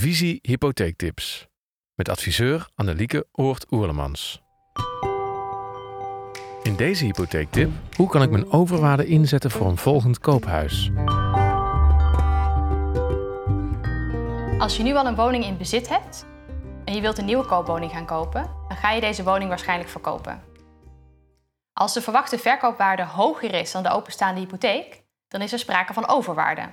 Visie Hypotheektips met adviseur Annelieke Oort-Oerlemans. In deze hypotheektip, hoe kan ik mijn overwaarde inzetten voor een volgend koophuis? Als je nu al een woning in bezit hebt en je wilt een nieuwe koopwoning gaan kopen, dan ga je deze woning waarschijnlijk verkopen. Als de verwachte verkoopwaarde hoger is dan de openstaande hypotheek, dan is er sprake van overwaarde.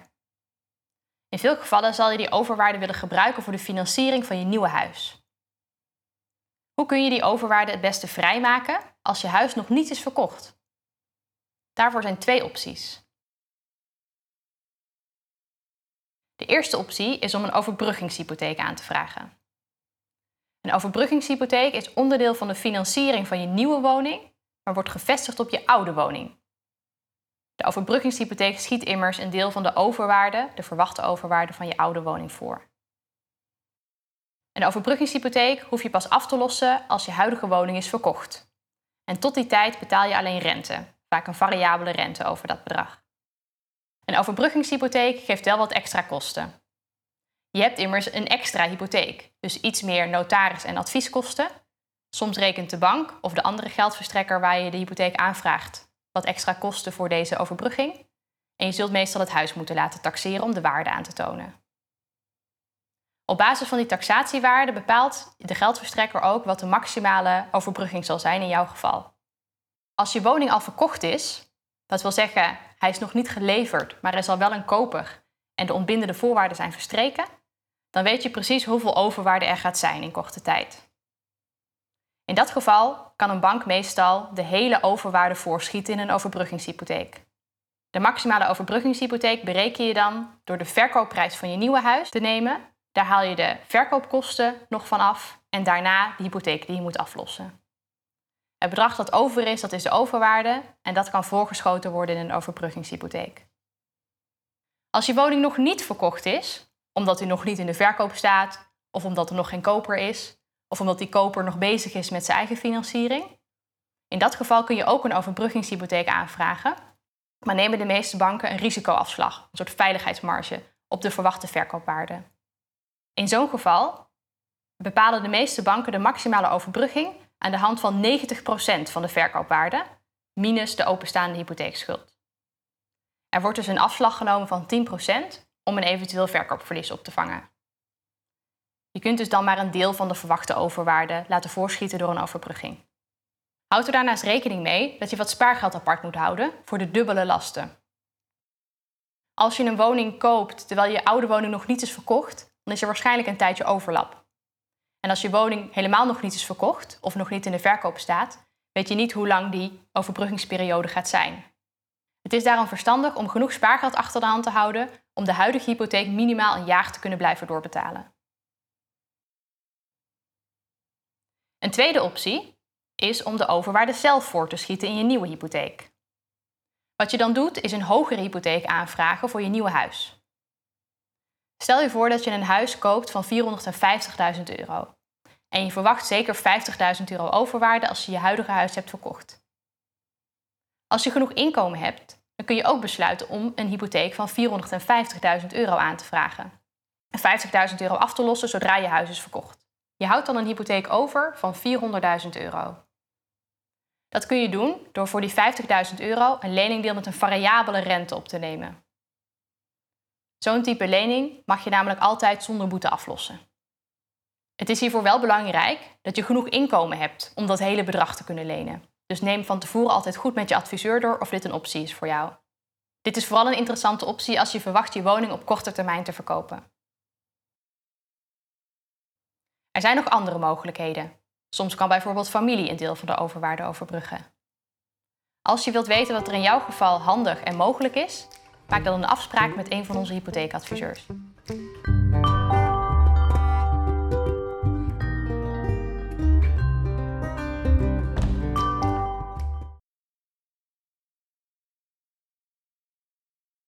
In veel gevallen zal je die overwaarde willen gebruiken voor de financiering van je nieuwe huis. Hoe kun je die overwaarde het beste vrijmaken als je huis nog niet is verkocht? Daarvoor zijn twee opties. De eerste optie is om een overbruggingshypotheek aan te vragen. Een overbruggingshypotheek is onderdeel van de financiering van je nieuwe woning, maar wordt gevestigd op je oude woning. Overbruggingshypotheek schiet immers een deel van de overwaarde, de verwachte overwaarde van je oude woning voor. Een overbruggingshypotheek hoef je pas af te lossen als je huidige woning is verkocht. En tot die tijd betaal je alleen rente, vaak een variabele rente over dat bedrag. Een overbruggingshypotheek geeft wel wat extra kosten. Je hebt immers een extra hypotheek, dus iets meer notaris- en advieskosten. Soms rekent de bank of de andere geldverstrekker waar je de hypotheek aanvraagt wat extra kosten voor deze overbrugging. En je zult meestal het huis moeten laten taxeren om de waarde aan te tonen. Op basis van die taxatiewaarde bepaalt de geldverstrekker ook wat de maximale overbrugging zal zijn in jouw geval. Als je woning al verkocht is, dat wil zeggen hij is nog niet geleverd, maar er is al wel een koper en de ontbindende voorwaarden zijn verstreken, dan weet je precies hoeveel overwaarde er gaat zijn in korte tijd. In dat geval kan een bank meestal de hele overwaarde voorschieten in een overbruggingshypotheek. De maximale overbruggingshypotheek bereken je dan door de verkoopprijs van je nieuwe huis te nemen. Daar haal je de verkoopkosten nog van af en daarna de hypotheek die je moet aflossen. Het bedrag dat over is, dat is de overwaarde en dat kan voorgeschoten worden in een overbruggingshypotheek. Als je woning nog niet verkocht is, omdat u nog niet in de verkoop staat of omdat er nog geen koper is, of omdat die koper nog bezig is met zijn eigen financiering. In dat geval kun je ook een overbruggingshypotheek aanvragen, maar nemen de meeste banken een risicoafslag, een soort veiligheidsmarge, op de verwachte verkoopwaarde. In zo'n geval bepalen de meeste banken de maximale overbrugging aan de hand van 90% van de verkoopwaarde, minus de openstaande hypotheekschuld. Er wordt dus een afslag genomen van 10% om een eventueel verkoopverlies op te vangen. Je kunt dus dan maar een deel van de verwachte overwaarde laten voorschieten door een overbrugging. Houd er daarnaast rekening mee dat je wat spaargeld apart moet houden voor de dubbele lasten. Als je een woning koopt terwijl je oude woning nog niet is verkocht, dan is er waarschijnlijk een tijdje overlap. En als je woning helemaal nog niet is verkocht of nog niet in de verkoop staat, weet je niet hoe lang die overbruggingsperiode gaat zijn. Het is daarom verstandig om genoeg spaargeld achter de hand te houden om de huidige hypotheek minimaal een jaar te kunnen blijven doorbetalen. Een tweede optie is om de overwaarde zelf voor te schieten in je nieuwe hypotheek. Wat je dan doet is een hogere hypotheek aanvragen voor je nieuwe huis. Stel je voor dat je een huis koopt van 450.000 euro. En je verwacht zeker 50.000 euro overwaarde als je je huidige huis hebt verkocht. Als je genoeg inkomen hebt, dan kun je ook besluiten om een hypotheek van 450.000 euro aan te vragen. En 50.000 euro af te lossen zodra je huis is verkocht. Je houdt dan een hypotheek over van 400.000 euro. Dat kun je doen door voor die 50.000 euro een leningdeel met een variabele rente op te nemen. Zo'n type lening mag je namelijk altijd zonder boete aflossen. Het is hiervoor wel belangrijk dat je genoeg inkomen hebt om dat hele bedrag te kunnen lenen. Dus neem van tevoren altijd goed met je adviseur door of dit een optie is voor jou. Dit is vooral een interessante optie als je verwacht je woning op korte termijn te verkopen. Er zijn nog andere mogelijkheden. Soms kan bijvoorbeeld familie een deel van de overwaarde overbruggen. Als je wilt weten wat er in jouw geval handig en mogelijk is, maak dan een afspraak met een van onze hypotheekadviseurs.